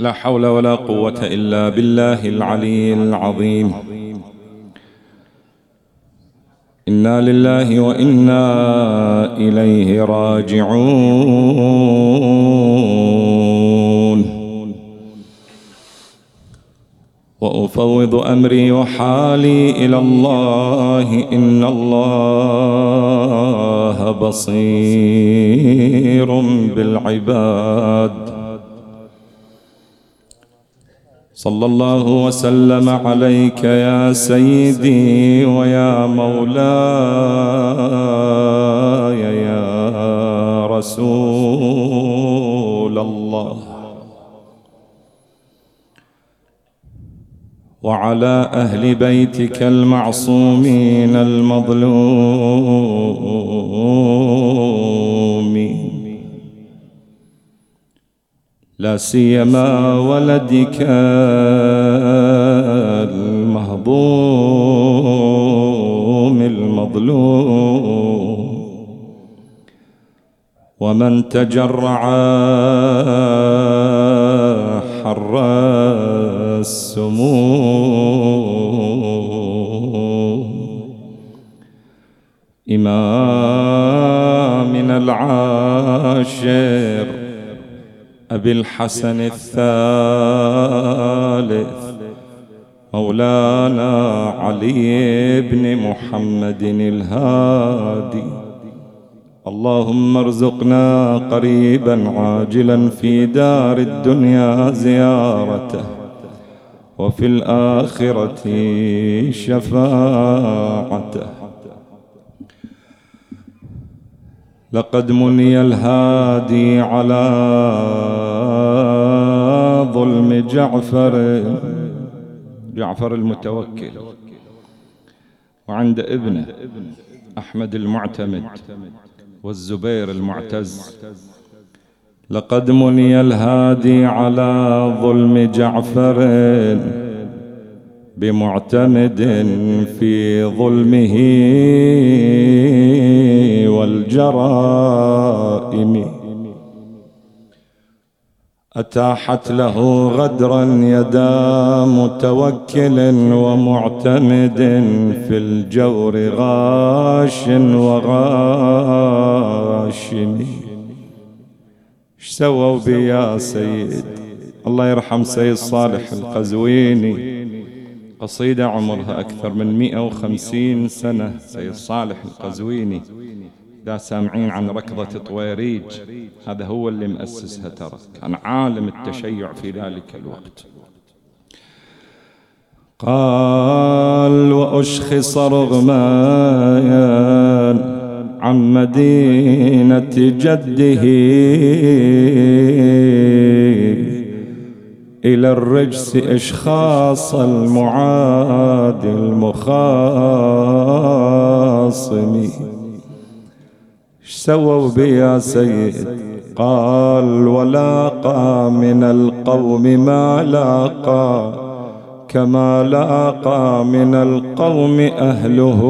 لا حول ولا قوة إلا بالله العلي العظيم. إنا لله وإنا إليه راجعون. وأفوض أمري وحالي إلى الله إن الله بصير بالعباد. صلى الله وسلم عليك يا سيدي ويا مولاي يا رسول الله. وعلى أهل بيتك المعصومين المظلومين لا سيما ولدك المهضوم المظلوم. ومن تجرع حر السموم. إمامنا العاشر أبي الحسن الثالث مولانا علي بن محمد الهادي. اللهم ارزقنا قريبا عاجلا في دار الدنيا زيارته وفي الآخرة شفاعته. لقد مني الهادي على ظلم جعفر جعفر المتوكل وعند ابنه أحمد المعتمد والزبير المعتز. لقد مني الهادي على ظلم جعفر بمعتمد في ظلمه. والجرائم. أتاحت له غدرا يدا متوكل ومعتمد في الجور غاش وغاشم. سووا بي يا سيد؟ الله يرحم سيد صالح القزويني. قصيدة عمرها أكثر من 150 سنة سيد صالح القزويني. إذا سامعين عن ركضة طويريج هذا هو اللي مؤسسها ترى كان عالم التشيع في ذلك الوقت. قال وأشخص رغمايا عن مدينة جده إلى الرجس إشخاص المعاد المخاصم سووا بي يا سيد. قال ولاقى من القوم ما لاقى كما لاقى من القوم أهله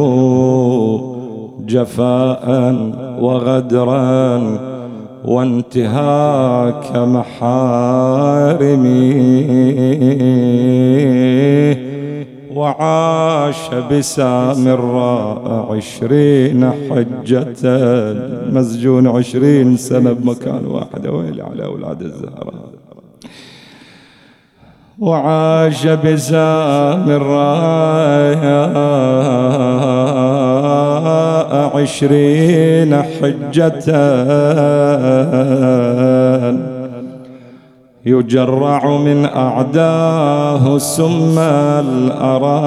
جفاء وغدرا وانتهاك محارمي. وعاش بسامراء عشرين حجة مسجون عشرين سنة بمكان واحد. ويلي على أولاد الزهراء وعاش بسامراء عشرين حجة يجرع من أعداه سم الأراقم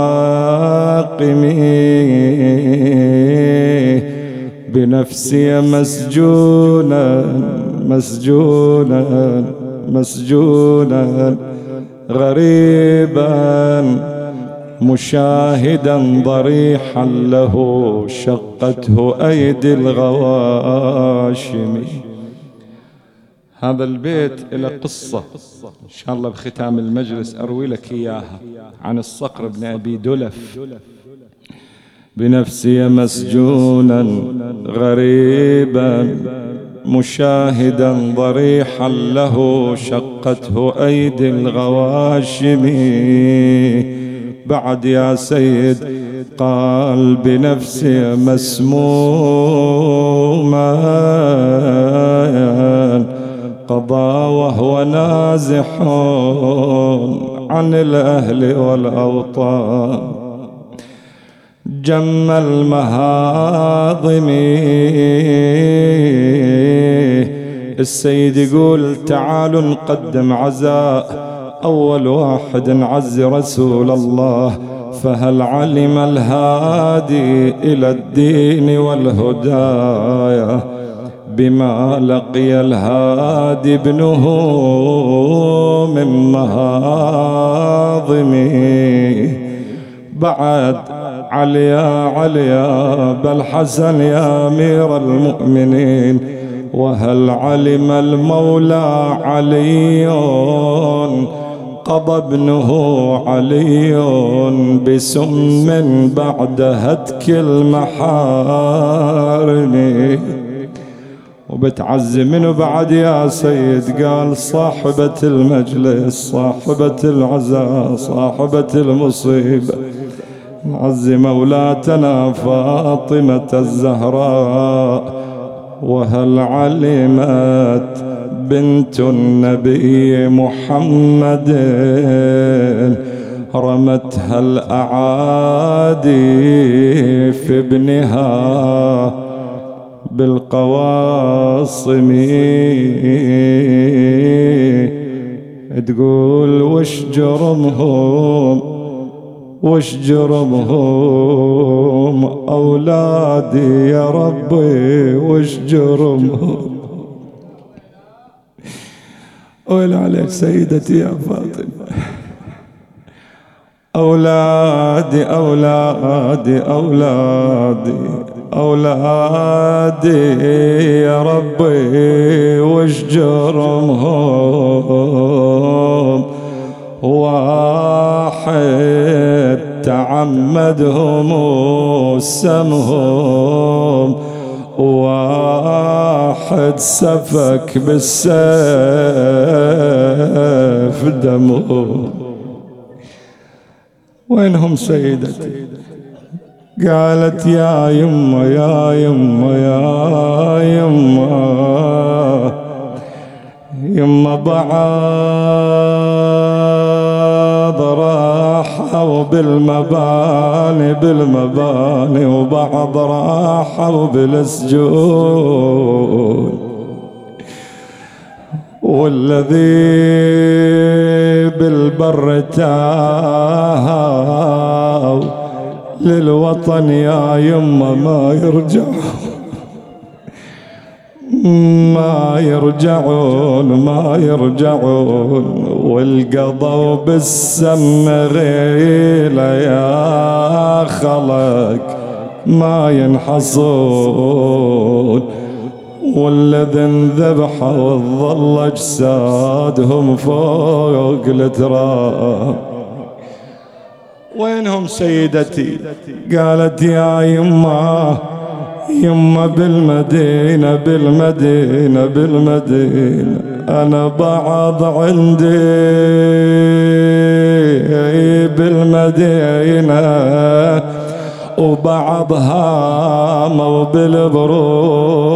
بنفسي مسجونا مسجونا مسجونا غريبا مشاهدا ضريحا له شقته أيدي الغواشم. هذا البيت له قصة. إن شاء الله بختام المجلس أروي لك إياها عن الصقر بن أبي دلف. بنفسي مسجونا غريبا مشاهدا ضريحا له شقته أيدي الغواشم. بعد يا سيد قال بنفسي مسموما. قضى وهو نازح عن الأهل والأوطان. جم المهاضم السيد يقول تعالوا نقدم عزاء أول واحد عز رسول الله فهل علم الهادي إلى الدين والهدايا بما لقي الهادي ابنه من مهاضمي بعد علي يا علي يا بل حسن يا أمير المؤمنين. وهل علم المولى علي؟ قضى ابنه علي بسم بعد هتك المحارم. وبتعزي منه بعد يا سيد قال صاحبة المجلس صاحبة العزاء صاحبة المصيبة. نعزي مولاتنا فاطمة الزهراء وهل علمت بنت النبي محمد؟ رمتها الأعادي في ابنها بالقواصم. تقول وش جرمهم وش جرمهم؟ أولادي يا ربي وش جرمهم؟ ويل عليك سيدتي يا فاطمة. أولادي أولادي أولادي. أولادي يا ربي وش جرمهم؟ واحد تعمدهم وسمهم واحد سفك بالسيف دمه وينهم سيدتي؟ قالت يا يما يا يما يا يما. يما بعض راحوا بالمباني بالمباني وبعض راحوا بالسجون والذي بالبر تاه للوطن يا يما ما يرجع. ما يرجعون ما يرجعون. والقضوا بالسم غيلة يا خلق ما ينحصون. والذي انذبحوا وظل أجسادهم فوق التراب وينهم سيدتي؟ قالت يا يما يما بالمدينة بالمدينة بالمدينة أنا بعض عندي بالمدينة وبعض هاموا بالبرور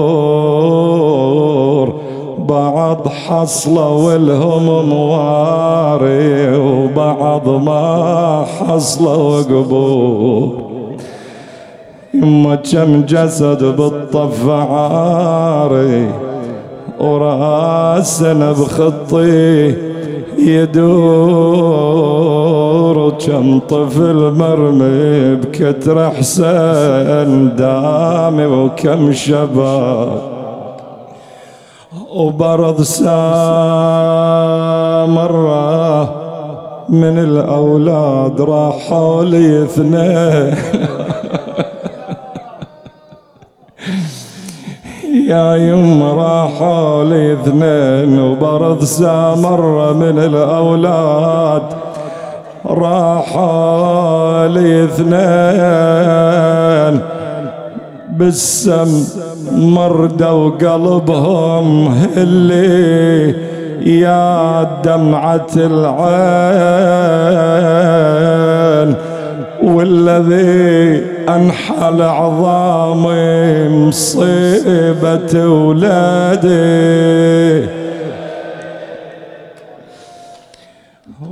بعض حصلة والهم مواري وبعض ما حصلة وقبور يما كم جسد بالطف عاري ورأسنا بخطي يدور وكم طفل مرمي بكتر حسين دامي وكم شباب. وبرض مرة من الأولاد راحوا لي اثنين. يا يم راحوا لي اثنين وبرض مرة من الأولاد راحوا لي اثنين. بالسم مردة وقلبهم اللي يا دمعة العين والذي أنحل عظامي مصيبة ولادي.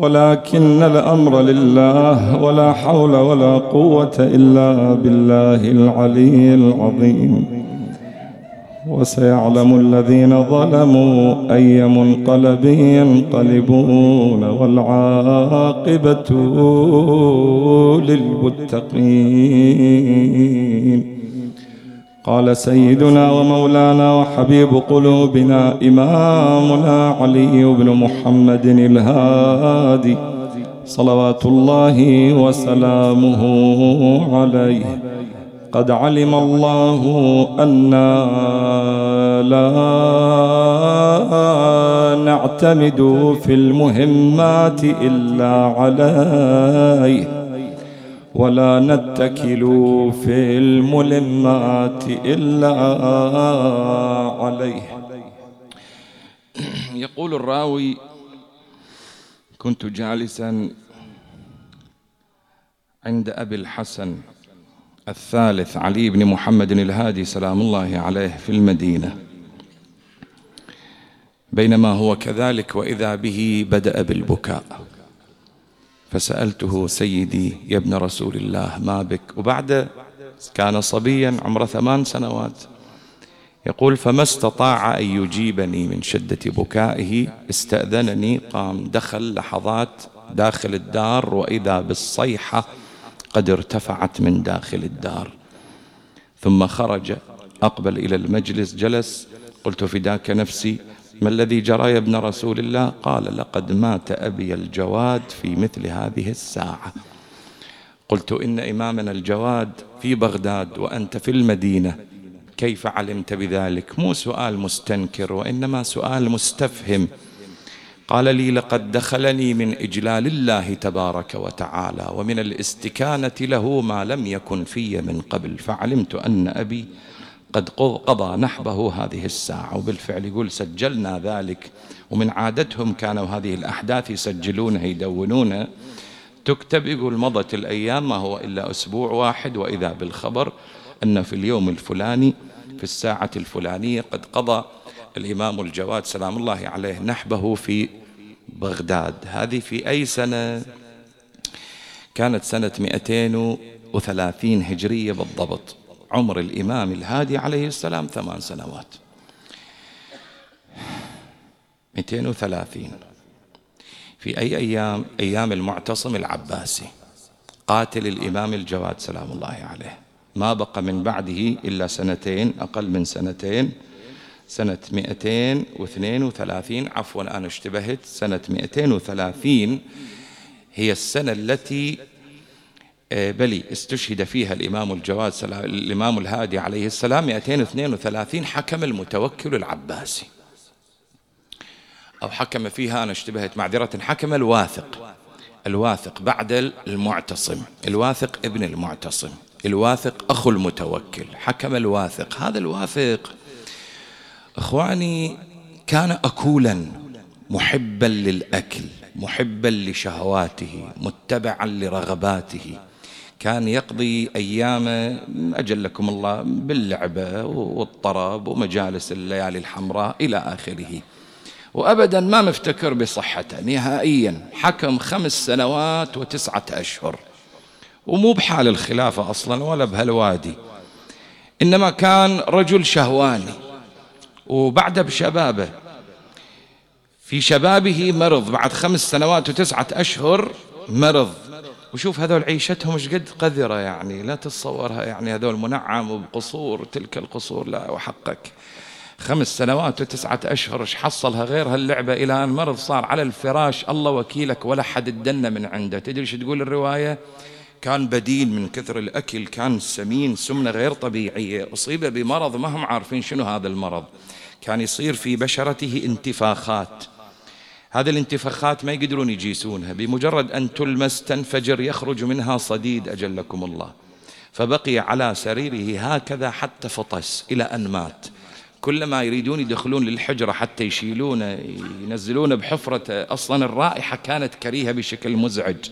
ولكن الأمر لله ولا حول ولا قوة إلا بالله العلي العظيم. وسيعلم الذين ظلموا أي منقلب ينقلبون والعاقبة للمتقين. قال سيدنا ومولانا وحبيب قلوبنا إمامنا علي بن محمد الهادي صلوات الله وسلامه عليه. قد علم الله أنا لا نعتمد في المهمات إلا عليه. ولا نتكل في الملمات إلا عليه. يقول الراوي كنت جالسا عند أبي الحسن الثالث علي بن محمد الهادي سلام الله عليه في المدينة. بينما هو كذلك وإذا به بدأ بالبكاء. فسألته سيدي يا ابن رسول الله ما بك؟ وبعد كان صبيا عمره ثمان سنوات. يقول فما استطاع أن يجيبني من شدة بكائه استأذنني قام دخل لحظات داخل الدار وإذا بالصيحة قد ارتفعت من داخل الدار. ثم خرج أقبل إلى المجلس جلس قلت فداك نفسي. ما الذي جرى يا ابن رسول الله؟ قال لقد مات أبي الجواد في مثل هذه الساعة. قلت إن إمامنا الجواد في بغداد وأنت في المدينة. كيف علمت بذلك؟ مو سؤال مستنكر وإنما سؤال مستفهم. قال لي لقد دخلني من إجلال الله تبارك وتعالى ومن الاستكانة له ما لم يكن في من قبل فعلمت أن أبي قد قضى نحبه هذه الساعة وبالفعل يقول سجلنا ذلك ومن عادتهم كانوا هذه الأحداث يسجلونها يدونونها تكتب يقول مضت الأيام ما هو إلا أسبوع واحد وإذا بالخبر أن في اليوم الفلاني في الساعة الفلانية قد قضى الإمام الجواد سلام الله عليه نحبه في بغداد. هذه في أي سنة؟ كانت سنة 230 هجرية بالضبط. عمر الإمام الهادي عليه السلام ثمان سنوات. 230 في أي أيام؟ أيام المعتصم العباسي. قاتل الإمام الجواد سلام الله عليه. ما بقى من بعده إلا سنتين أقل من سنتين. سنة 232 عفوا أنا اشتبهت. سنة 230 هي السنة التي بلي استشهد فيها الإمام الجواد الإمام الهادي عليه السلام 232 حكم المتوكل العباسي. أو حكم فيها أنا اشتبهت معذرة حكم الواثق. الواثق بعد المعتصم. الواثق ابن المعتصم. الواثق أخو المتوكل. حكم الواثق. هذا الواثق إخواني كان أكولا محبا للأكل محبا لشهواته متبعا لرغباته. كان يقضي أيامه أجلكم الله باللعبة والطرب ومجالس الليالي الحمراء إلى آخره. وأبدا ما مفتكر بصحته نهائيا حكم خمس سنوات وتسعة أشهر. ومو بحال الخلافة أصلا ولا بهالوادي. إنما كان رجل شهواني. وبعد بشبابه. في شبابه مرض. بعد خمس سنوات وتسعة أشهر مرض. وشوف هذول عيشتهم إيش قد قذرة يعني لا تتصورها يعني هذول منعم وبقصور تلك القصور لا وحقك. خمس سنوات وتسعة أشهر إيش حصلها غير هاللعبة إلى أن مرض صار على الفراش الله وكيلك ولا حد ادنا من عنده. تدري إيش تقول الرواية؟ كان بدين من كثر الأكل كان سمين سمنة غير طبيعية أصيب بمرض ما هم عارفين شنو هذا المرض. كان يصير في بشرته انتفاخات. هذه الانتفاخات ما يقدرون يجيسونها. بمجرد أن تلمس تنفجر يخرج منها صديد أجلكم الله. فبقي على سريره هكذا حتى فطس إلى أن مات. كلما يريدون يدخلون للحجرة حتى يشيلونه ينزلونه بحفرة أصلا الرائحة كانت كريهة بشكل مزعج.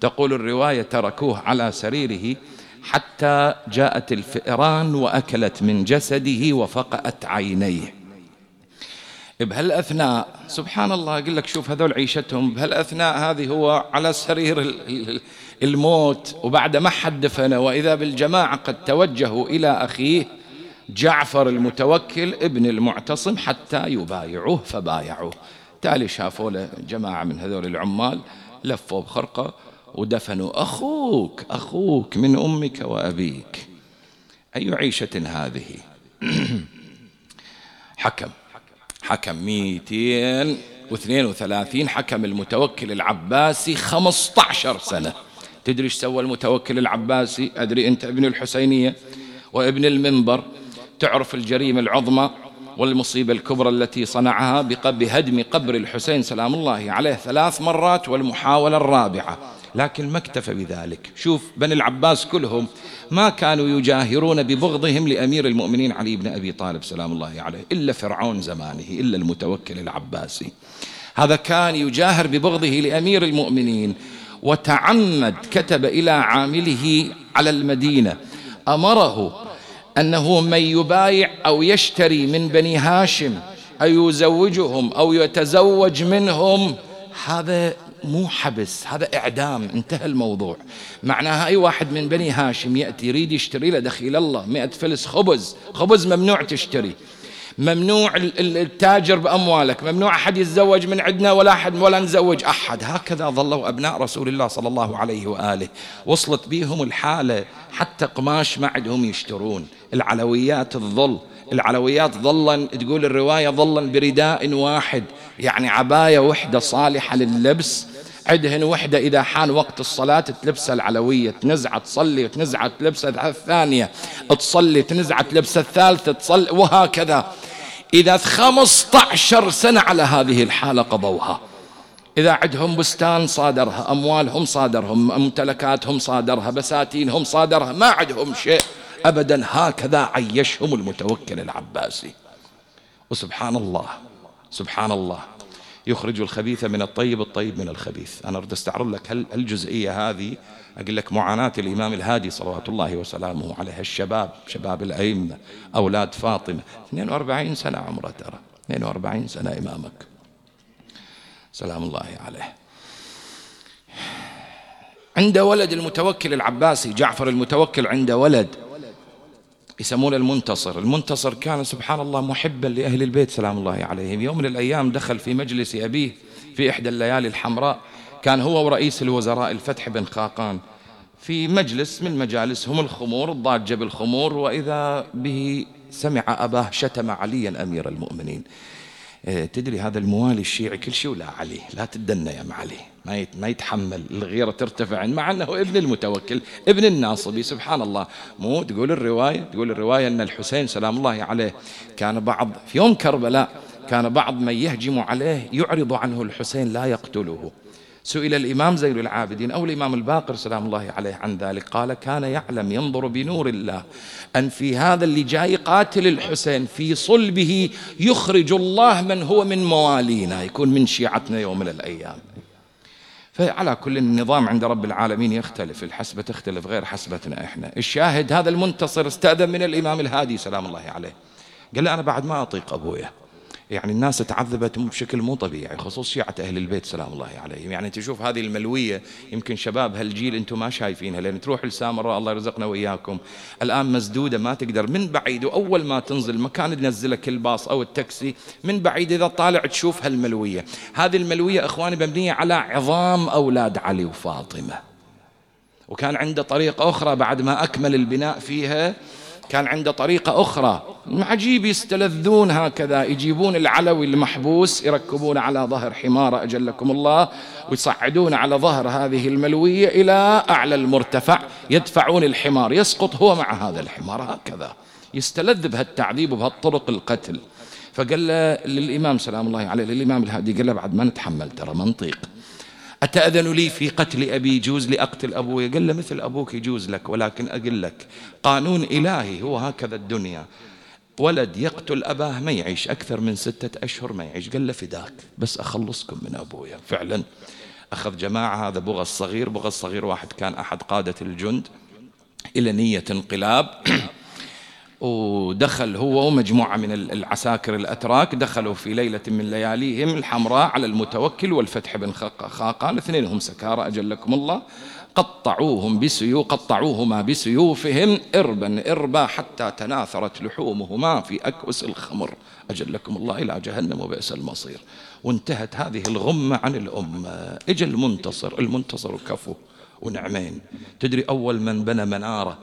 تقول الرواية تركوه على سريره حتى جاءت الفئران وأكلت من جسده وفقأت عينيه. بهالأثناء سبحان الله أقول لك شوف هذول عيشتهم بهالأثناء هذه هو على سرير الموت وبعد ما حد دفنه وإذا بالجماعة قد توجهوا إلى أخيه جعفر المتوكل ابن المعتصم حتى يبايعوه فبايعوه. تالي شافوا له جماعة من هذول العمال لفوا بخرقة ودفنوا أخوك أخوك من أمك وأبيك أي عيشة هذه؟ حكم. حكم 232 حكم المتوكل العباسي 15 سنة. تدري إيش سوى المتوكل العباسي؟ أدري أنت ابن الحسينية وابن المنبر. تعرف الجريمة العظمى والمصيبة الكبرى التي صنعها بهدم قبر الحسين سلام الله عليه ثلاث مرات والمحاولة الرابعة. لكن ما اكتفى بذلك. شوف بني العباس كلهم ما كانوا يجاهرون ببغضهم لأمير المؤمنين علي بن أبي طالب سلام الله عليه إلا فرعون زمانه إلا المتوكل العباسي. هذا كان يجاهر ببغضه لأمير المؤمنين. وتعمد كتب إلى عامله على المدينة. أمره أنه من يبايع أو يشتري من بني هاشم أو يزوجهم أو يتزوج منهم هذا مو حبس هذا إعدام انتهى الموضوع. معناها أي واحد من بني هاشم يأتي يريد يشتري له دخيل الله مئة فلس خبز خبز ممنوع تشتري. ممنوع التاجر بأموالك ممنوع أحد يتزوج من عندنا ولا أحد ولا نزوج أحد. هكذا ظلوا أبناء رسول الله صلى الله عليه وآله. وصلت بهم الحالة حتى قماش ما عندهم يشترون. العلويات الظل العلويات ظلا تقول الرواية ظلا برداء واحد. يعني عباية وحدة صالحة لللبس عدهن وحدة إذا حان وقت الصلاة تلبسها العلوية تنزع تصلي وتنزع تلبسها الثانية تصلي تنزع تلبسها الثالثة تصلي وهكذا. إذا 15 سنة على هذه الحالة قضوها. إذا عندهم بستان صادرها أموالهم صادرهم ممتلكاتهم صادرها بساتينهم صادرها ما عندهم شيء. أبدا هكذا عيشهم المتوكل العباسي. وسبحان الله سبحان الله. يخرج الخبيث من الطيب الطيب من الخبيث. أنا أريد أستعرض لك الجزئية هذه؟ أقول لك معاناة الإمام الهادي صلوات الله وسلامه عليه الشباب شباب الأئمة أولاد فاطمة. 42 سنة عمره ترى. 42 سنة إمامك. سلام الله عليه. عند ولد المتوكل العباسي جعفر المتوكل عند ولد يسمونه المنتصر. المنتصر كان سبحان الله محبا لأهل البيت سلام الله عليهم. يوم من الأيام دخل في مجلس أبيه في إحدى الليالي الحمراء كان هو ورئيس الوزراء الفتح بن خاقان. في مجلس من مجالسهم الخمور الضاجة بالخمور وإذا به سمع أباه شتم عليا أمير المؤمنين. إيه، تدري هذا الموالي الشيعي كل شيء ولا عليه لا تدنى يا علي ما ما يتحمل الغيرة ترتفع مع أنه ابن المتوكل ابن الناصبي سبحان الله. مو تقول الرواية؟ تقول الرواية أن الحسين سلام الله عليه كان بعض في يوم كربلاء كان بعض من يهجم عليه يعرض عنه الحسين لا يقتله. سئل الإمام زين العابدين أو الإمام الباقر سلام الله عليه عن ذلك قال كان يعلم ينظر بنور الله أن في هذا اللي جاي قاتل الحسين في صلبه يخرج الله من هو من موالينا. يكون من شيعتنا يوم من الأيام. فعلى كل النظام عند رب العالمين يختلف الحسبة تختلف غير حسبتنا إحنا. الشاهد هذا المنتصر استأذن من الإمام الهادي سلام الله عليه. قال له أنا بعد ما أطيق أبويا. يعني الناس تعذبت بشكل مو طبيعي خصوص شيعة أهل البيت سلام الله عليهم. يعني تشوف هذه الملوية يمكن شباب هالجيل أنتم ما شايفينها لأن تروح لسامراء الله يرزقنا وإياكم الآن مسدودة ما تقدر. من بعيد وأول ما تنزل مكان ينزلك الباص أو التاكسي من بعيد إذا طالع تشوف هالملوية. هذه الملوية إخواني مبنية على عظام أولاد علي وفاطمة. وكان عنده طريقة أخرى بعد ما أكمل البناء فيها كان عنده طريقة أخرى. عجيب يستلذون هكذا يجيبون العلوي المحبوس يركبون على ظهر حمار أجلكم الله ويصعدون على ظهر هذه الملوية إلى أعلى المرتفع يدفعون الحمار يسقط هو مع هذا الحمار هكذا. يستلذ بهالتعذيب وبهالطرق القتل. فقال له للإمام سلام الله عليه للإمام الهادي قال له بعد ما نتحمل ترى منطق أتأذن لي في قتل أبي يجوز لي أقتل أبوي؟ قال له مثل أبوك يجوز لك ولكن أقول لك. قانون إلهي هو هكذا الدنيا. ولد يقتل أباه ما يعيش أكثر من ستة أشهر ما يعيش قال له فداك بس أخلصكم من أبويا فعلا أخذ جماعة هذا بغى الصغير بغى الصغير واحد كان أحد قادة الجند إلى نية انقلاب. ودخل هو ومجموعة من العساكر الأتراك دخلوا في ليلة من لياليهم الحمراء على المتوكل والفتح بن خاقان اثنين هم سكارى أجلكم الله. قطعوهم بسيو قطعوهما بسيوفهم إربا إربا حتى تناثرت لحومهما في أكوس الخمر. أجلكم الله إلى جهنم وبئس المصير. وانتهت هذه الغمة عن الأمة. إجا المنتصر. المنتصر كفو ونعمين. تدري أول من بنى منارة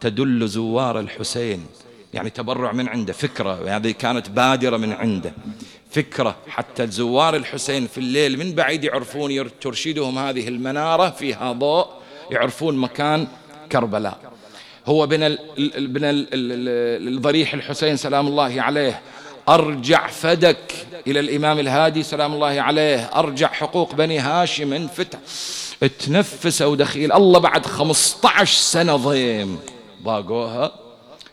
تدل زوار الحسين. يعني تبرع من عنده. فكرة. هذه كانت بادرة من عنده. فكرة. حتى زوار الحسين في الليل من بعيد يعرفون ترشدهم هذه المنارة فيها ضوء يعرفون مكان كربلاء. هو بن بن الضريح الحسين سلام الله عليه أرجع فدك إلى الإمام الهادي سلام الله عليه أرجع حقوق بني هاشم انفتح تنفسوا دخيل. الله بعد 15 سنة ضيم. ضاقوها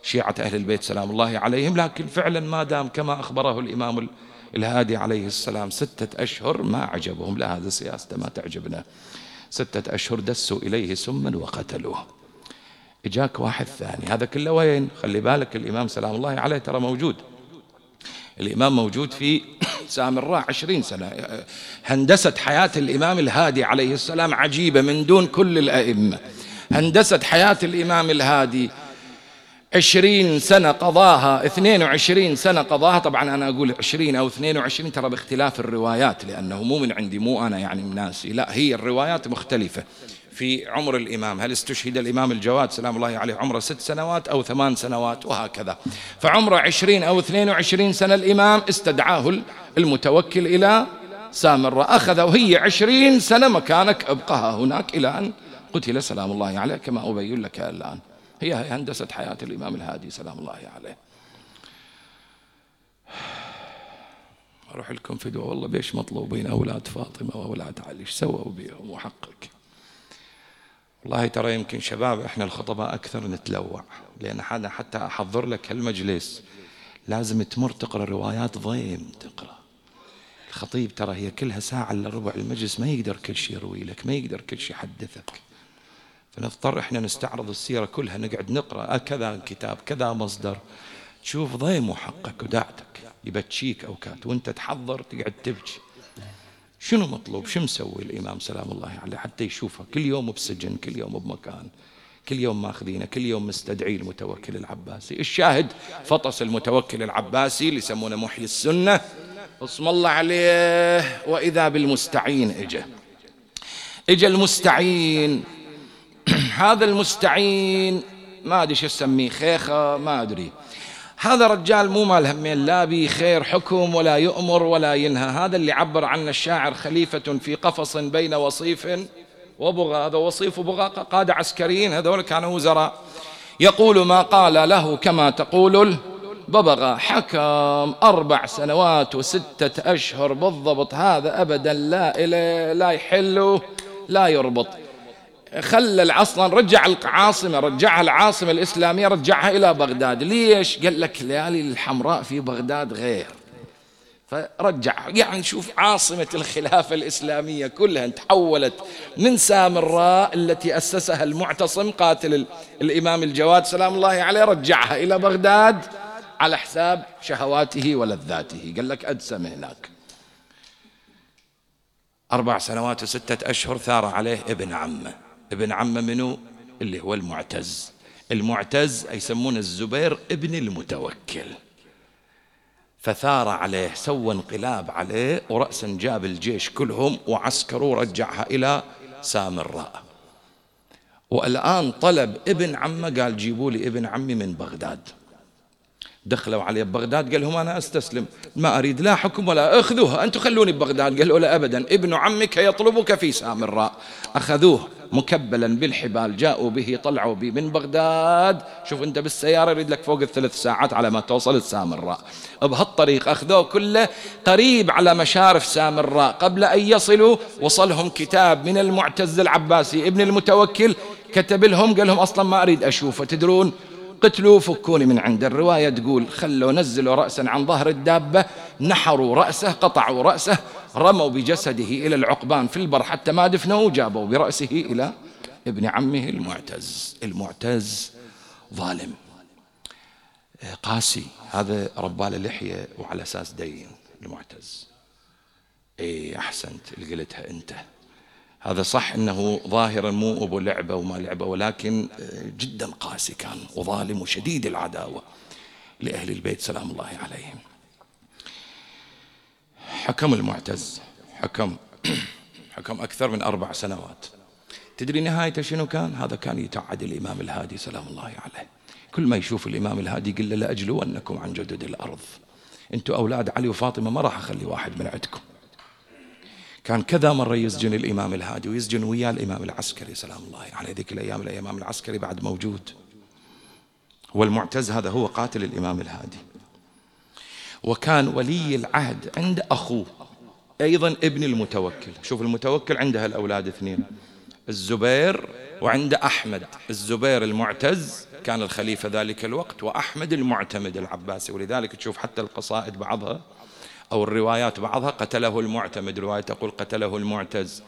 شيعة أهل البيت سلام الله عليهم لكن فعلا ما دام كما أخبره الإمام الهادي عليه السلام ستة أشهر ما عجبهم لا هذا سياسته ما تعجبنا. ستة أشهر دسوا إليه سما وقتلوه. إجاك واحد ثاني. هذا كله وين؟ خلي بالك الإمام سلام الله عليه ترى موجود. الإمام موجود في سامراء عشرين سنة. هندسة حياة الإمام الهادي عليه السلام عجيبة من دون كل الأئمة. هندسة حياة الإمام الهادي عشرين سنة قضاها اثنين وعشرين سنة قضاها. طبعا أنا أقول عشرين أو اثنين وعشرين ترى باختلاف الروايات لأنه مو من عندي مو أنا يعني من ناسي. لا هي الروايات مختلفة. في عمر الإمام هل استشهد الإمام الجواد؟ سلام الله عليه عمره ست سنوات أو ثمان سنوات وهكذا. فعمره عشرين أو اثنين وعشرين سنة الإمام استدعاه المتوكل إلى سامرة. أخذ وهي عشرين سنة مكانك أبقها هناك إلى أن قتل. سلام الله عليه كما أبين لك الآن. هي هندسة حياة الإمام الهادي سلام الله عليه. أروح لكم فدوة والله بيش مطلوبين أولاد فاطمة وأولاد علي. إيش سووا بيهم وحقك؟ والله ترى يمكن شباب إحنا الخطباء أكثر نتلوع لأن حدا حتى أحضر لك هالمجلس. لازم تمر تقرأ روايات ضيم تقرأ. الخطيب ترى هي كلها ساعة إلا ربع المجلس ما يقدر كل شيء يروي لك ما يقدر كل شيء يحدثك. فنضطر إحنا نستعرض السيرة كلها نقعد نقرأ كذا كتاب كذا مصدر. تشوف ضيم حقك ودعتك يبتشيك أوقات وأنت تحضر تقعد تبكي. شنو مطلوب؟ شو مسوي الإمام؟ سلام الله عليه حتى يشوفه. كل يوم بسجن كل يوم بمكان كل يوم ماخذينه كل يوم مستدعي المتوكل العباسي. الشاهد فطس المتوكل العباسي اللي يسمونه محيي السنة. اسم الله عليه وإذا بالمستعين إجا. إجا المستعين. هذا المستعين ما أدري شو أسميه خيخة ما أدري. هذا رجال مو مال همين لا بي خير حكم ولا يؤمر ولا ينهى. هذا اللي عبر عنه الشاعر خليفة في قفص بين وصيف وبغى هذا وصيف وبغى قادة عسكريين هذول كانوا وزراء. يقول ما قال له كما تقول الببغاء. حكم أربع سنوات وستة أشهر بالضبط هذا أبدا لا لا يحل لا يربط. خلى أصلا رجع العاصمة رجعها العاصمة الإسلامية رجعها إلى بغداد. ليش؟ قال لك ليالي الحمراء في بغداد غير. فرجع. يعني شوف عاصمة الخلافة الإسلامية كلها تحولت من سامراء التي أسسها المعتصم قاتل الإمام الجواد سلام الله عليه رجعها إلى بغداد على حساب شهواته ولذاته. قال لك أدسم هناك. أربع سنوات وستة أشهر ثار عليه ابن عمه. ابن عمه منو؟ اللي هو المعتز. المعتز يسمونه الزبير ابن المتوكل. فثار عليه سوى انقلاب عليه ورأسا جاب الجيش كلهم وعسكروا رجعها إلى سامراء. والآن طلب ابن عمه قال جيبوا لي ابن عمي من بغداد. دخلوا عليه ببغداد قال لهم أنا أستسلم. ما أريد لا حكم ولا أخذوها. أنتم خلوني ببغداد قالوا لا أبدا. ابن عمك يطلبك في سامراء أخذوه مكبلا بالحبال جاءوا به طلعوا به من بغداد. شوف أنت بالسيارة يريد لك فوق الثلاث ساعات على ما توصل السامراء بهالطريق أخذوه كله قريب على مشارف سامراء قبل أن يصلوا وصلهم كتاب من المعتز العباسي ابن المتوكل. كتب لهم قال لهم أصلا ما أريد أشوفه. تدرون قتلوا فكوني من عند الرواية تقول خلوا نزلوا رأسا عن ظهر الدابة نحروا رأسه قطعوا رأسه رموا بجسده إلى العقبان في البر حتى ما دفنوا وجابوا برأسه إلى ابن عمه المعتز. المعتز ظالم. قاسي هذا ربال لحية وعلى أساس دين المعتز. اي اللي قلتها أنت. هذا صح إنه ظاهرا مو أبو لعبة وما لعبة ولكن آه، جدا قاسي كان وظالم وشديد العداوة لأهل البيت سلام الله عليهم. حكم المعتز حكم حكم أكثر من أربع سنوات. تدري نهايته شنو كان؟ هذا كان يتعد الإمام الهادي سلام الله عليه. كل ما يشوف الإمام الهادي يقول له لاجلونكم عن جدد الأرض. أنتم أولاد علي وفاطمة ما راح أخلي واحد من عندكم. كان كذا مرة يسجن الإمام الهادي ويسجن وياه الإمام العسكري سلام الله عليه ذيك الأيام الإمام العسكري بعد موجود. والمعتز هذا هو قاتل الإمام الهادي. وكان ولي العهد عند أخوه أيضا ابن المتوكل. شوف المتوكل عنده الأولاد اثنين الزبير وعند أحمد. الزبير المعتز كان الخليفة ذلك الوقت وأحمد المعتمد العباسي. ولذلك تشوف حتى القصائد بعضها. أو الروايات بعضها قتله المعتمد رواية تقول قتله المعتز.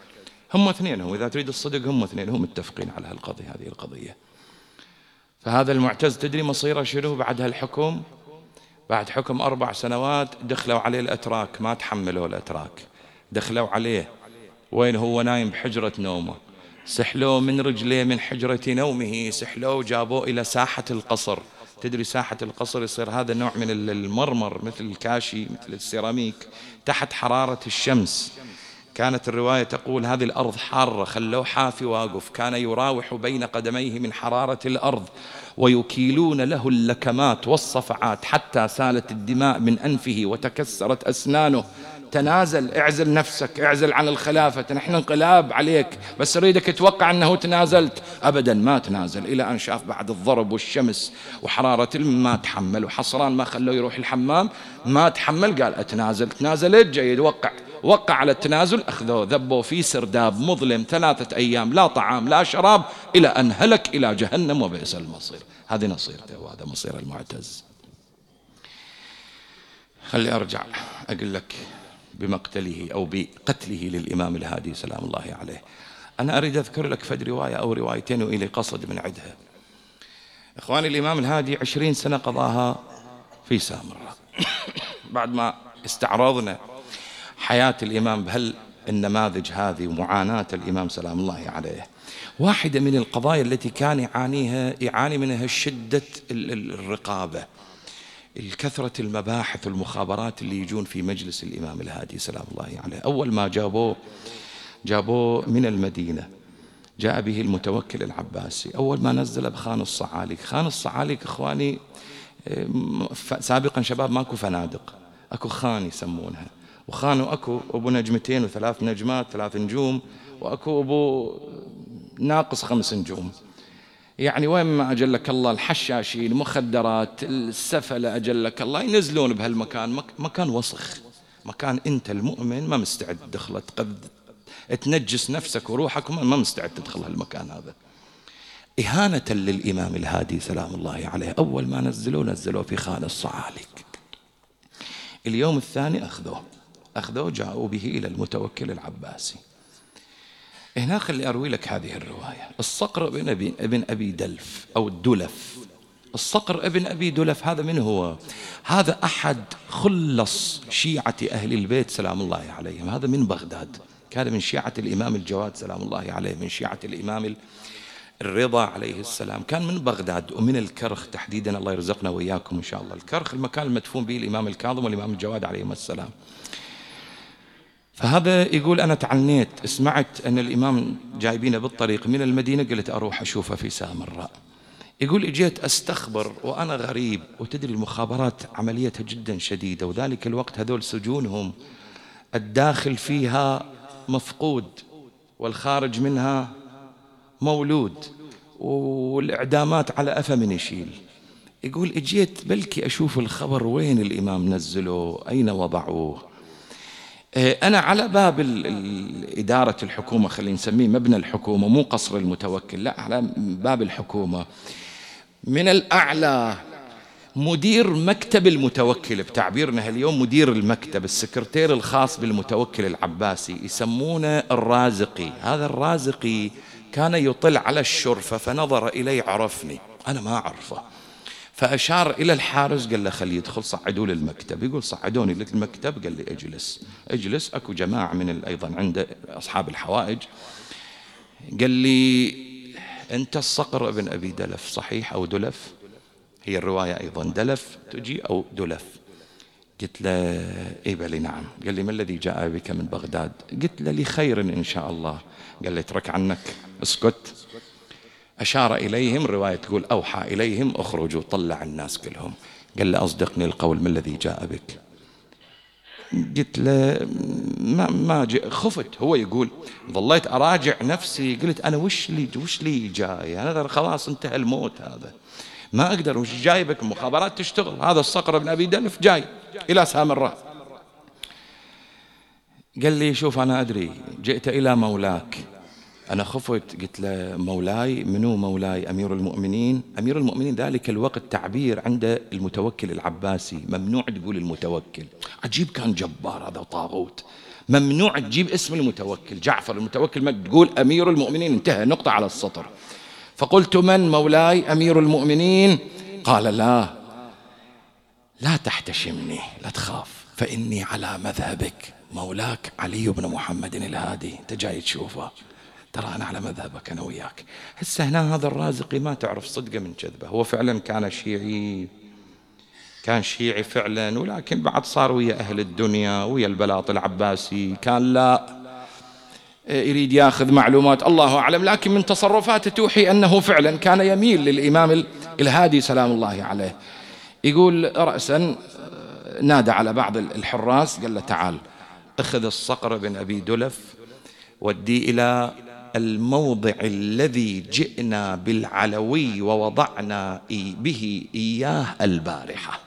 هم اثنين هم إذا تريد الصدق هم اثنين هم متفقين على هالقضية هذه القضية. فهذا المعتز تدري مصيره شنو بعد هالحكم؟ بعد حكم أربع سنوات دخلوا عليه الأتراك ما تحملوا الأتراك. دخلوا عليه. وين هو؟ نايم بحجرة نومه. سحلوه من رجليه من حجرة نومه. سحلوه وجابوه إلى ساحة القصر. تدري ساحة القصر يصير هذا نوع من المرمر مثل الكاشي مثل السيراميك تحت حرارة الشمس. كانت الرواية تقول هذه الأرض حارة خلوه حافي واقف. كان يراوح بين قدميه من حرارة الأرض ويكيلون له اللكمات والصفعات حتى سالت الدماء من أنفه وتكسرت أسنانه. تنازل اعزل نفسك اعزل عن الخلافة نحن انقلاب عليك بس أريدك توقع أنه تنازلت. ابدا ما تنازل إلى أن شاف بعد الضرب والشمس وحرارة ما تحمل وحصران ما خلوه يروح الحمام ما تحمل قال أتنازل تنازلت جيد وقع وقع على التنازل أخذوه ذبوا في سرداب مظلم ثلاثة أيام لا طعام لا شراب إلى أن هلك إلى جهنم وبئس المصير. هذه نصيرته وهذا مصير المعتز. خلي أرجع أقول لك بمقتله أو بقتله للإمام الهادي سلام الله عليه. أنا أريد أذكر لك فد رواية أو روايتين وإلي قصد من عدها. إخواني الإمام الهادي عشرين سنة قضاها في سامرة. بعد ما استعرضنا حياة الإمام بهل النماذج هذه ومعاناة الإمام سلام الله عليه واحدة من القضايا التي كان يعانيها يعاني منها شدة الرقابة. الكثرة المباحث والمخابرات اللي يجون في مجلس الإمام الهادي سلام الله عليه. أول ما جابوه جابوه من المدينة جاء به المتوكل العباسي. أول ما نزل بخان الصعاليك خان الصعاليك إخواني سابقا شباب ماكو فنادق أكو خان يسمونها. وخان أكو أبو نجمتين وثلاث نجمات ثلاث نجوم وأكو أبو ناقص خمس نجوم. يعني وين ما أجلك الله الحشاشين المخدرات السفلة أجلك الله ينزلون بهالمكان. مكان وسخ. مكان أنت المؤمن ما مستعد تدخله. قد تنجس نفسك وروحك ما مستعد تدخل هالمكان هذا. إهانة للإمام الهادي سلام الله عليه. أول ما نزلوه نزلوه في خان الصعالك اليوم الثاني أخذوه. أخذوه جاءوا به إلى المتوكل العباسي. هنا خلي أروي لك هذه الرواية. الصقر ابن أبي, ابن أبي دلف أو الدلف. الصقر ابن أبي دلف هذا من هو؟ هذا أحد خلص شيعة أهل البيت سلام الله عليهم. هذا من بغداد. كان من شيعة الإمام الجواد سلام الله عليه من شيعة الإمام الرضا عليه السلام. كان من بغداد ومن الكرخ تحديدا الله يرزقنا وإياكم إن شاء الله. الكرخ المكان المدفون به الإمام الكاظم والإمام الجواد عليهم السلام. فهذا يقول أنا تعنيت سمعت أن الإمام جايبينه بالطريق من المدينة قلت أروح أشوفه في سامراء يقول إجيت أستخبر وأنا غريب وتدري المخابرات عمليتها جدا شديدة وذلك الوقت هذول سجونهم الداخل فيها مفقود والخارج منها مولود والإعدامات على افا من يشيل. يقول إجيت بلكي أشوف الخبر وين الإمام نزلوه أين وضعوه؟ أنا على باب إدارة الحكومة خلينا نسميه مبنى الحكومة مو قصر المتوكل لا على باب الحكومة. من الأعلى مدير مكتب المتوكل بتعبيرنا اليوم مدير المكتب السكرتير الخاص بالمتوكل العباسي يسمونه الرازقي. هذا الرازقي كان يطل على الشرفة فنظر إلي عرفني. أنا ما أعرفه. فأشار إلى الحارس قال له خليه يدخل صعدوا للمكتب يقول صعدوني للمكتب قال لي اجلس. اجلس؟ أكو جماعة من أيضا عند أصحاب الحوائج. قال لي أنت الصقر ابن أبي دلف صحيح أو دلف؟ هي الرواية أيضا دلف تجي أو دلف؟ قلت له اي بلي نعم. قال لي ما الذي جاء بك من بغداد؟ قلت له لخير إن شاء الله. قال لي اترك عنك اسكت. أشار إليهم رواية تقول أوحى إليهم اخرجوا طلع الناس كلهم. قال له أصدقني القول ما الذي جاء بك؟ قلت له ما ما خفت. هو يقول ظليت أراجع نفسي. قلت أنا وش لي وش لي جاي؟ أنا خلاص انتهى الموت هذا. ما أقدر وش جايبك المخابرات تشتغل. هذا الصقر بن أبي دلف جاي إلى سامراء. قال لي شوف أنا أدري جئت إلى مولاك. أنا خفت قلت له مولاي منو مولاي؟ أمير المؤمنين. أمير المؤمنين ذلك الوقت تعبير عند المتوكل العباسي. ممنوع تقول المتوكل. عجيب كان جبار هذا طاغوت. ممنوع تجيب اسم المتوكل. جعفر المتوكل ما تقول أمير المؤمنين. انتهى نقطة على السطر. فقلت من مولاي أمير المؤمنين؟ قال لا. لا تحتشمني لا تخاف. فإني على مذهبك. مولاك علي بن محمد الهادي. انت جاي تشوفه. ترى أنا على مذهبك أنا وياك. هسه هنا هذا الرازقي ما تعرف صدقه من كذبه هو فعلا كان شيعي كان شيعي فعلا ولكن بعد صار ويا أهل الدنيا ويا البلاط العباسي. كان لا يريد ياخذ معلومات. الله أعلم. لكن من تصرفاته توحي أنه فعلا كان يميل للإمام الهادي سلام الله عليه. يقول رأسا نادى على بعض الحراس قال له تعال اخذ الصقر بن أبي دلف ودي إلى الموضع الذي جئنا بالعلوي ووضعنا به إياه البارحة.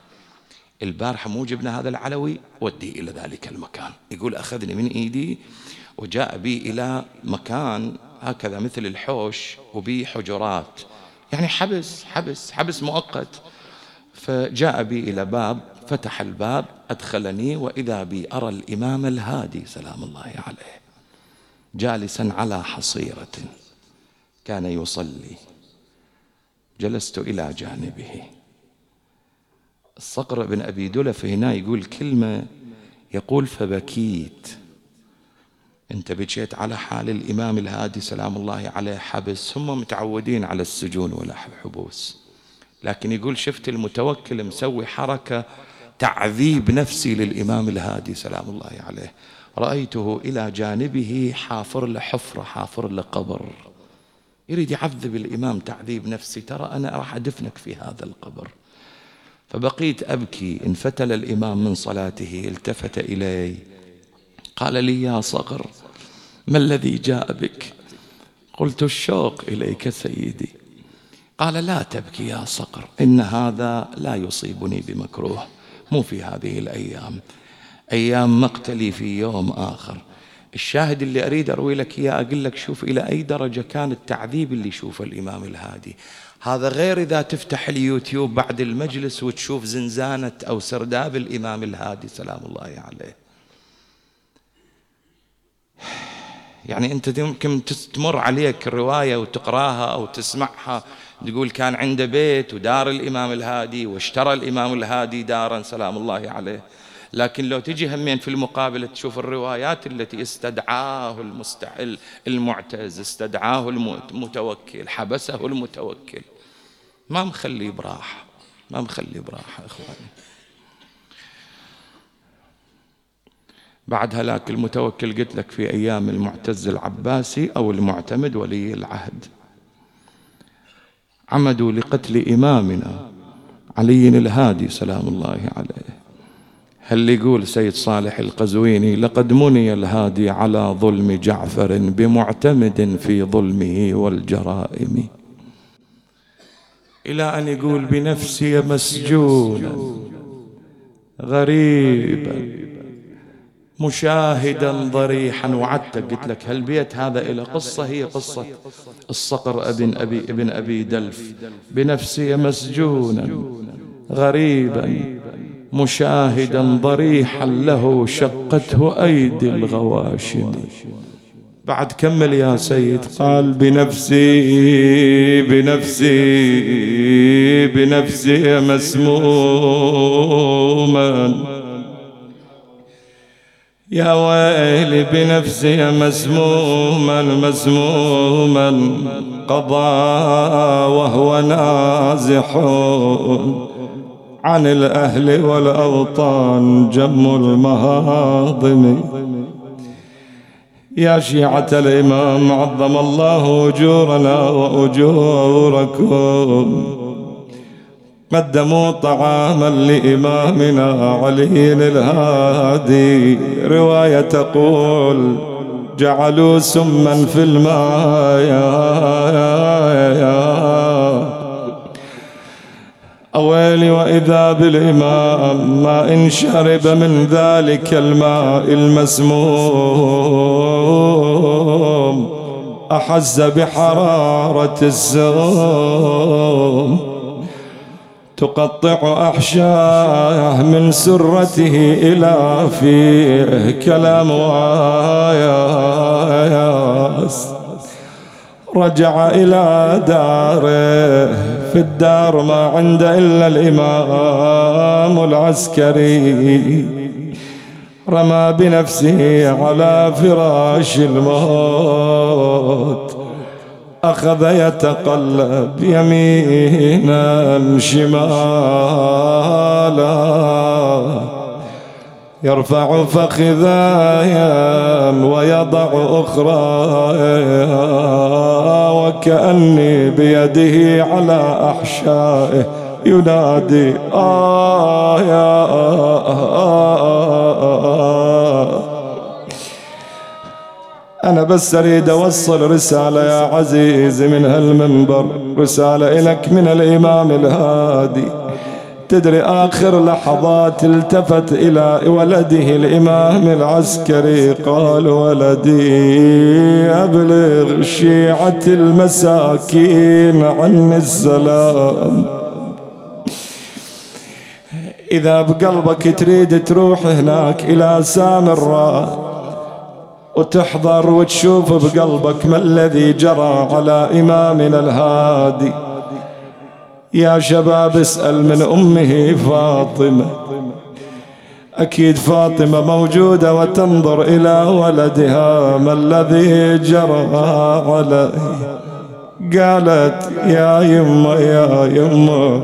البارحة مو جبنا هذا العلوي ودي إلى ذلك المكان. يقول أخذني من إيدي وجاء بي إلى مكان هكذا مثل الحوش وبي حجرات. يعني حبس حبس حبس مؤقت. فجاء بي إلى باب فتح الباب أدخلني وإذا بي أرى الإمام الهادي سلام الله عليه. جالسا على حصيرة. كان يصلي. جلست إلى جانبه. الصقر بن أبي دلف هنا يقول كلمة يقول فبكيت. أنت بكيت على حال الإمام الهادي سلام الله عليه حبس هم متعودين على السجون والحبوس لكن يقول شفت المتوكل مسوي حركة تعذيب نفسي للإمام الهادي سلام الله عليه. رأيته إلى جانبه حافر له حفرة حافر له قبر يريد يعذب الإمام تعذيب نفسي ترى أنا راح أدفنك في هذا القبر. فبقيت أبكي انفتل الإمام من صلاته التفت إلي. قال لي يا صقر ما الذي جاء بك؟ قلت الشوق إليك سيدي. قال لا تبكي يا صقر إن هذا لا يصيبني بمكروه مو في هذه الأيام. أيام مقتلي في يوم آخر. الشاهد اللي أريد أروي لك إياه أقول لك شوف إلى أي درجة كان التعذيب اللي يشوفه الإمام الهادي. هذا غير إذا تفتح اليوتيوب بعد المجلس وتشوف زنزانة أو سرداب الإمام الهادي سلام الله عليه. يعني أنت يمكن تمر عليك الرواية وتقراها أو تسمعها تقول كان عنده بيت ودار الإمام الهادي واشترى الإمام الهادي دارا سلام الله عليه. لكن لو تجي همين في المقابلة تشوف الروايات التي استدعاه المستحل المعتز استدعاه المتوكل حبسه المتوكل. ما مخلي براحة ما مخلي براحة إخواني. بعد هلاك المتوكل قلت لك في أيام المعتز العباسي أو المعتمد ولي العهد. عمدوا لقتل إمامنا علي الهادي سلام الله عليه. هل يقول سيد صالح القزويني لقد مني الهادي على ظلم جعفر بمعتمد في ظلمه والجرائم إلى أن يقول بنفسي مسجونا غريبا مشاهدا ضريحا وعدتك قلت لك هالبيت هذا إلى قصة؟ هي قصة الصقر ابن أبي ابن أبي دلف. بنفسي مسجونا غريبا مشاهدا ضريحا له شقته أيدي الغواشم. بعد كمل يا سيد قال بنفسي بنفسي بنفسي مسموما. يا ويلي بنفسي مسموما مسموما. قضى وهو نازح. عن الأهل والأوطان جم المهاضم. يا شيعة الإمام عظم الله أجورنا وأجوركم. قدموا طعاما لإمامنا علي الهادي. رواية تقول جعلوا سما في الماء. أويلي وإذا بالإمام ما إن شرب من ذلك الماء المسموم. أحز بحرارة الزوم. تقطع أحشاه من سرته إلى فيه كلام وياس رجع إلى داره الدار ما عنده إلا الإمام العسكري. رمى بنفسه على فراش الموت. أخذ يتقلب يمينا شمالا. يرفع فخذايا ويضع أخرى وكأني بيده على أحشائه ينادي آه يا أنا بس أريد أوصل رسالة يا عزيزي من هالمنبر رسالة إلك من الإمام الهادي. تدري آخر لحظات التفت إلى ولده الإمام العسكري قال ولدي أبلغ شيعة المساكين عني السلام. إذا بقلبك تريد تروح هناك إلى سامراء وتحضر وتشوف بقلبك ما الذي جرى على إمامنا الهادي. يا شباب اسأل من أمه فاطمة. أكيد فاطمة موجودة وتنظر إلى ولدها ما الذي جرى عليه. قالت يا يما يا يما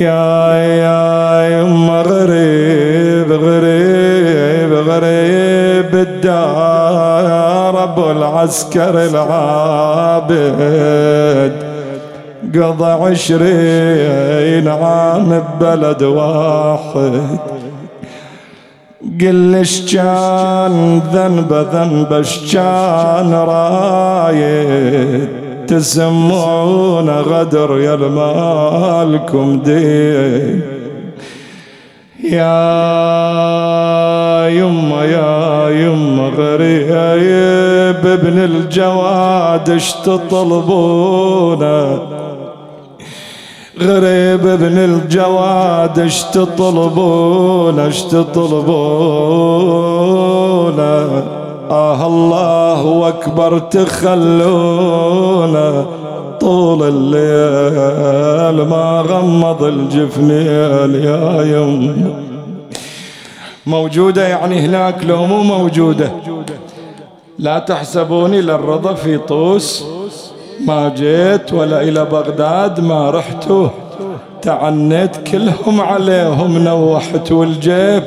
يا يا يما غريب غريب غريب الدار أبو العسكر العابد. قضى عشرين عام ببلد واحد. قل كان ذنبه ذنبه كان رايد. تسمعون غدر يا المالكم دين يا يما يا يما غريب ابن الجواد اش تطلبونه. غريب ابن الجواد اش تطلبون اش تطلبون آه الله أكبر تخلونا طول الليل ما غمض الجفنين يا يم موجودة يعني هناك لو مو موجودة. لا تحسبوني للرضا في طوس. ما جيت ولا إلى بغداد ما رحت. تعنيت كلهم عليهم نوحت والجيب.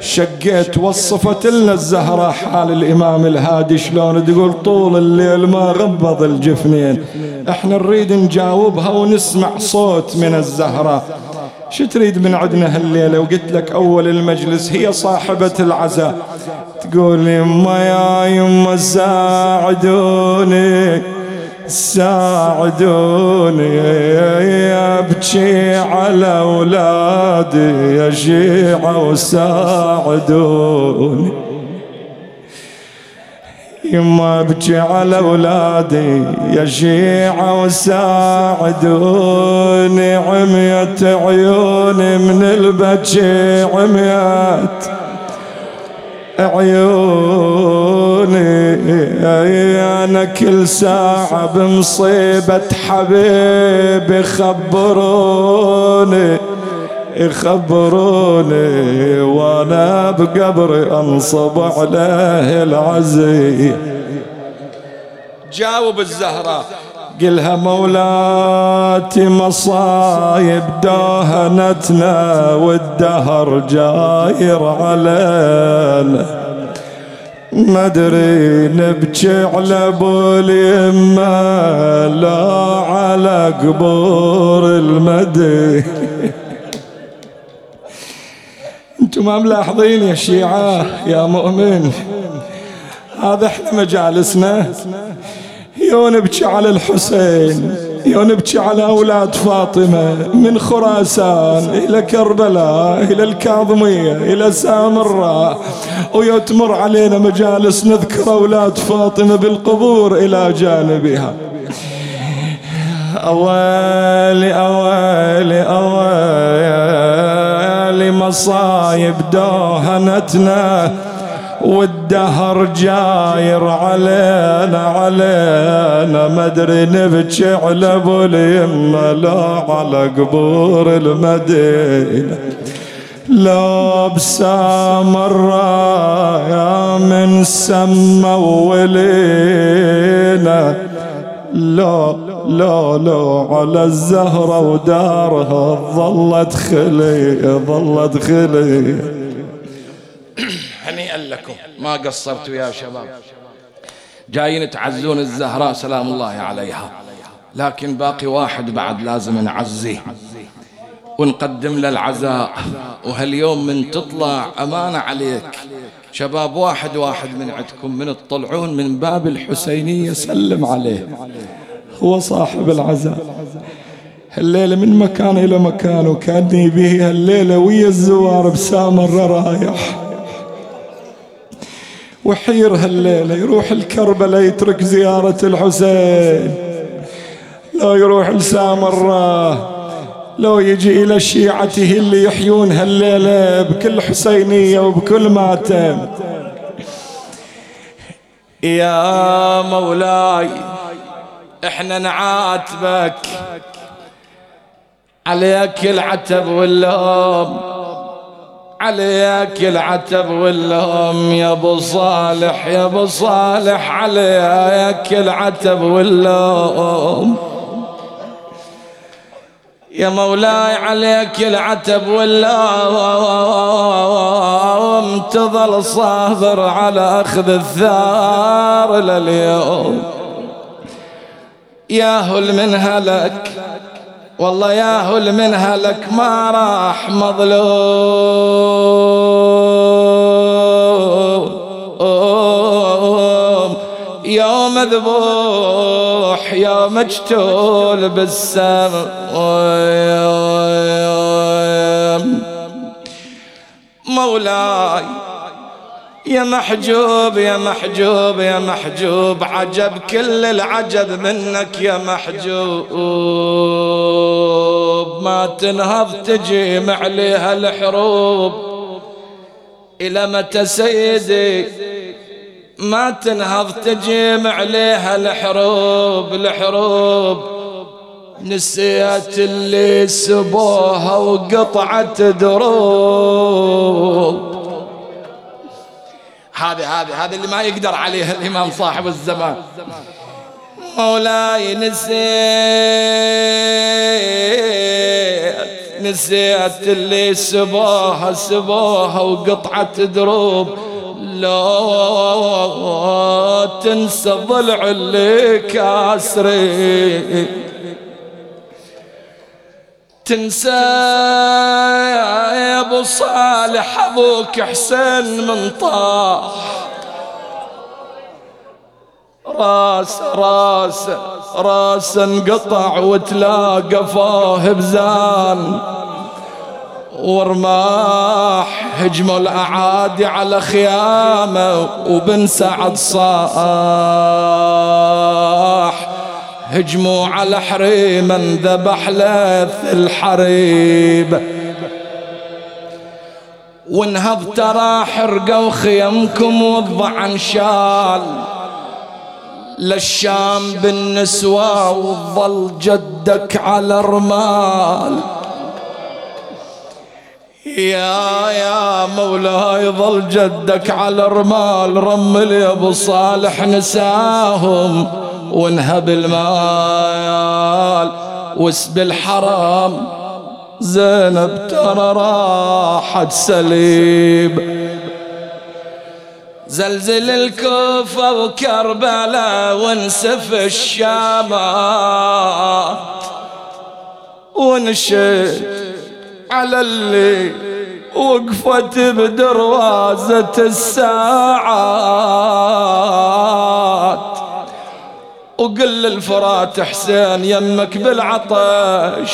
شقيت وصفت لنا الزهرة حال الإمام الهادي شلون تقول طول الليل ما غبض الجفنين. إحنا نريد نجاوبها ونسمع صوت من الزهرة. شو تريد من عندنا هالليلة؟ وقلت لك أول المجلس هي صاحبة العزاء. تقول يما يا يما ساعدوني ساعدوني ابكي على أولادي يا شيعة وساعدوني يما ابكي على أولادي يا شيعة وساعدوني عميت عيوني من البكي عميت عيوني. أنا كل ساعة بمصيبة حبيبي خبروني يخبروني وأنا بقبري أنصب عليه العزي جاوب الزهرة قلها مولاتي مصايب داهنتنا والدهر جاير علينا. ما أدري نبكي على ابو اليمه لا على قبور المدي أنتم ما ملاحظين يا شيعة يا مؤمن؟ هذا إحنا مجالسنا. يو نبكي على الحسين يو نبكي على أولاد فاطمة من خراسان إلى كربلاء إلى الكاظمية إلى سامراء. ويو تمر علينا مجالس نذكر أولاد فاطمة بالقبور إلى جانبها. أوالي أوالي أوالي مصايب دوهنتنا والدهر جاير علينا علينا ما أدري نبكي على أبو اليمة لا على قبور المدينة. لا بسامرة يا من سما ولينا. لا لا لا على الزهرة ودارها ظلت خلي ظلت خلي هنيئا لكم. ما قصرتوا يا شباب. جايين تعزون الزهراء سلام الله عليها. لكن باقي واحد بعد لازم نعزيه. ونقدم له العزاء. وهاليوم من تطلع أمانة عليك. شباب واحد واحد من عندكم من تطلعون من باب الحسينية سلم عليه. هو صاحب العزاء. هالليلة من مكان إلى مكان وكأني به هالليلة ويا الزوار بسامر رايح وحير هالليلة يروح الكربلة يترك زيارة الحسين. لا يروح لسامرة لو يجي إلى شيعته اللي يحيون هالليلة بكل حسينية وبكل ماتم يا مولاي إحنا نعاتبك عليك العتب واللوم. عليك العتب واللوم يا أبو صالح يا أبو صالح عليك العتب واللوم. يا مولاي عليك العتب واللوم تظل صابر على أخذ الثار لليوم. ياهل من هلك والله ياهل من هلك ما راح مظلوم. يوم ذبوح يوم مجتول بالسم مولاي يا محجوب يا محجوب يا محجوب عجب كل العجب منك يا محجوب. ما تنهض تجيم عليها الحروب. إلى متى سيدي؟ ما تنهض تجيم عليها الحروب الحروب. نسيت اللي سبوها وقطعت دروب. هذه هذه هذه اللي ما يقدر عليها الإمام صاحب الزمان. مولاي نسيت نسيت اللي سبوها سبوها وقطعة دروب. لا تنسى ضلع اللي كاسري تنسى يا أبو صالح أبوك حسين من طاح راس راس راس انقطع وتلاقى فاه بزان. ورماح هجموا الاعادي على خيامة وبن سعد صاح. هجموا على حريم ذبح لث الحريب. وانهض ترى حرقوا خيمكم والضعن شال للشام بالنسوى وظل جدك على رمال يا يا مولاي ظل جدك على رمال رمل يا أبو صالح نساهم. وانهب المال واسب الحرام. زينب ترى راحت سليب. زلزل الكوفة وكربلاء وانسف الشامات. ونشد على اللي وقفت بدروازة الساعات. وقل للفرات حسين يمك بالعطش.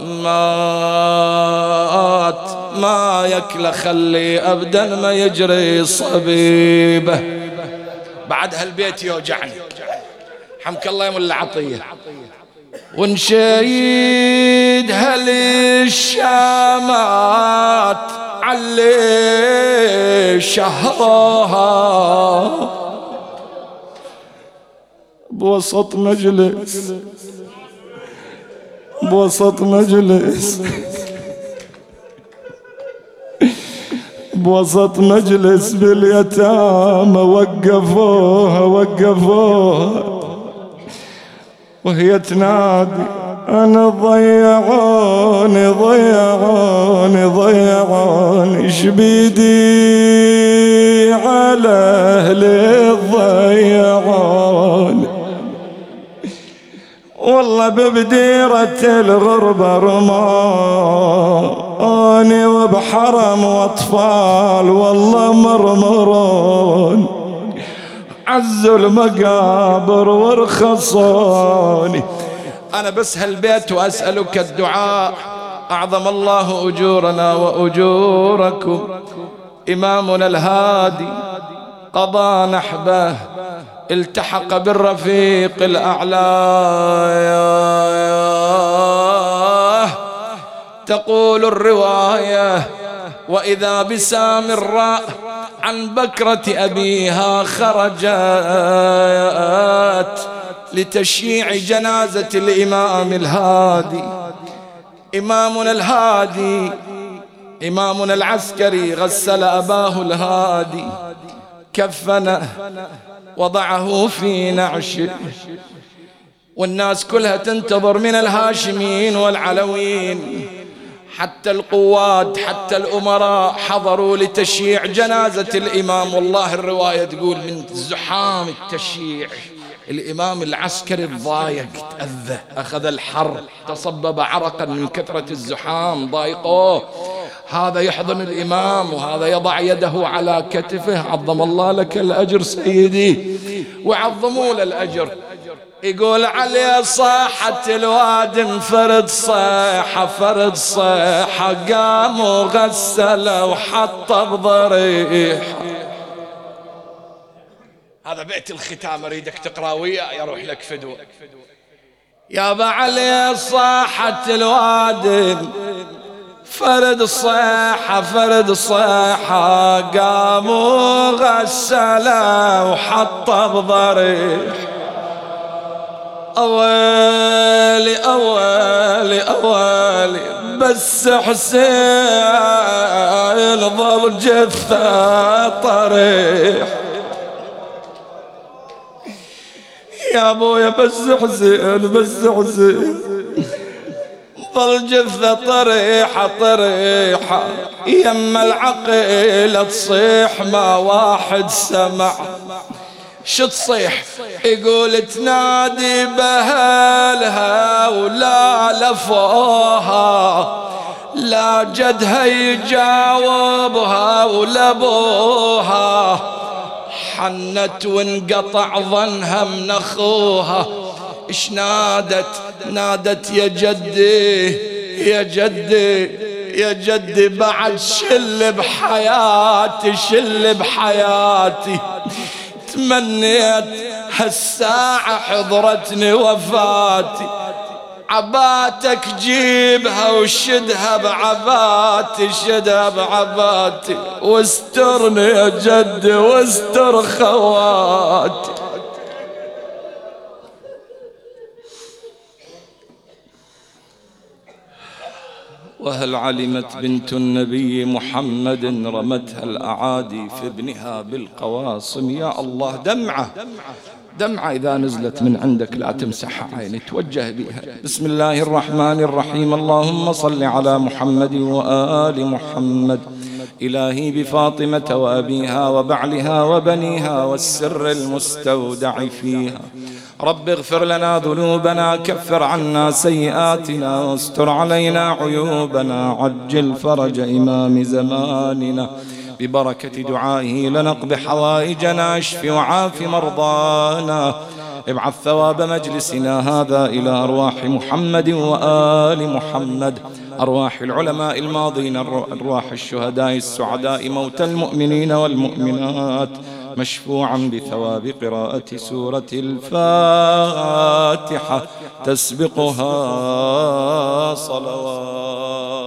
مات ما يكله خلي ابدا ما يجري صبيبه. بعد هالبيت يوجعني. حمك الله يا ملا عطيه ونشيد هالشامات علي شهرها. بوسط مجلس. بوسط مجلس. بوسط مجلس باليتامى وقفوها وقفوها. وهي تنادي أنا ضيعوني ضيعوني ضيعوني. شبيدي على أهلي ضيعوني والله ببديرة الغربة رماني وبحرم وأطفال والله مرمرون. عزوا المقابر وارخصوني. أنا بس هالبيت وأسألك الدعاء. أعظم الله أجورنا وأجوركم. إمامنا الهادي قضى نحبه. التحق بالرفيق الأعلى. تقول الرواية وإذا بسامراء عن بكرة أبيها خرجت لتشييع جنازة الإمام الهادي. إمامنا الهادي إمامنا العسكري غسل أباه الهادي. كفنه وضعه في نعشه والناس كلها تنتظر من الهاشميين والعلويين. حتى القواد حتى الأمراء حضروا لتشييع جنازة الإمام. والله الرواية تقول من زحام التشييع. الإمام العسكري الضايق تأذى أخذ الحر تصبب عرقا من كثرة الزحام ضايقوه. هذا يحضن الإمام وهذا يضع يده على كتفه عظم الله لك الأجر سيدي وعظموا له الأجر. يقول علي صاحة الواد انفرد صيحة فرد صيحة قام وغسل وحط بضريحة. هذا بيت الختام أريدك تقرأ وياي أروح لك فدوة. يا علي صاحة الواد فرد صيحة فرد صيحة قام وغسل وحط بضريح. أويلي أويلي أويلي بس حسين ظل جثة طريح. يا أبويا بس حسين بس حسين. ظل جثة طريحة طريحة. يما العقيلة تصيح ما واحد سمع. شو تصيح؟ يقول تنادي بهلها ولا لفوها. لا جدها يجاوبها ولا أبوها. حنت وانقطع ظنها من أخوها. اش نادت؟ نادت يا جدي يا جدي يا جدي بعد شل بحياتي شل بحياتي. تمنيت هالساعة حضرتني وفاتي. عباتك جيبها وشدها بعباتي شدها بعباتي. واسترني يا جدي واستر خواتي. وهل علمت بنت النبي محمد رمتها الأعادي في ابنها بالقواصم؟ يا الله دمعة دمعة إذا نزلت من عندك لا تمسح عيني توجه بها. بسم الله الرحمن الرحيم. اللهم صل على محمد وآل محمد. إلهي بفاطمة وأبيها وبعلها وبنيها والسر المستودع فيها. رب اغفر لنا ذنوبنا كفر عنا سيئاتنا واستر علينا عيوبنا عجل فرج إمام زماننا. ببركة دعائه لنقض حوائجنا اشف وعاف مرضانا. ابعث ثواب مجلسنا هذا إلى أرواح محمد وآل محمد. أرواح العلماء الماضين أرواح الشهداء السعداء موت المؤمنين والمؤمنات. مشفوعا بثواب قراءة سورة الفاتحة. تسبقها صلوات.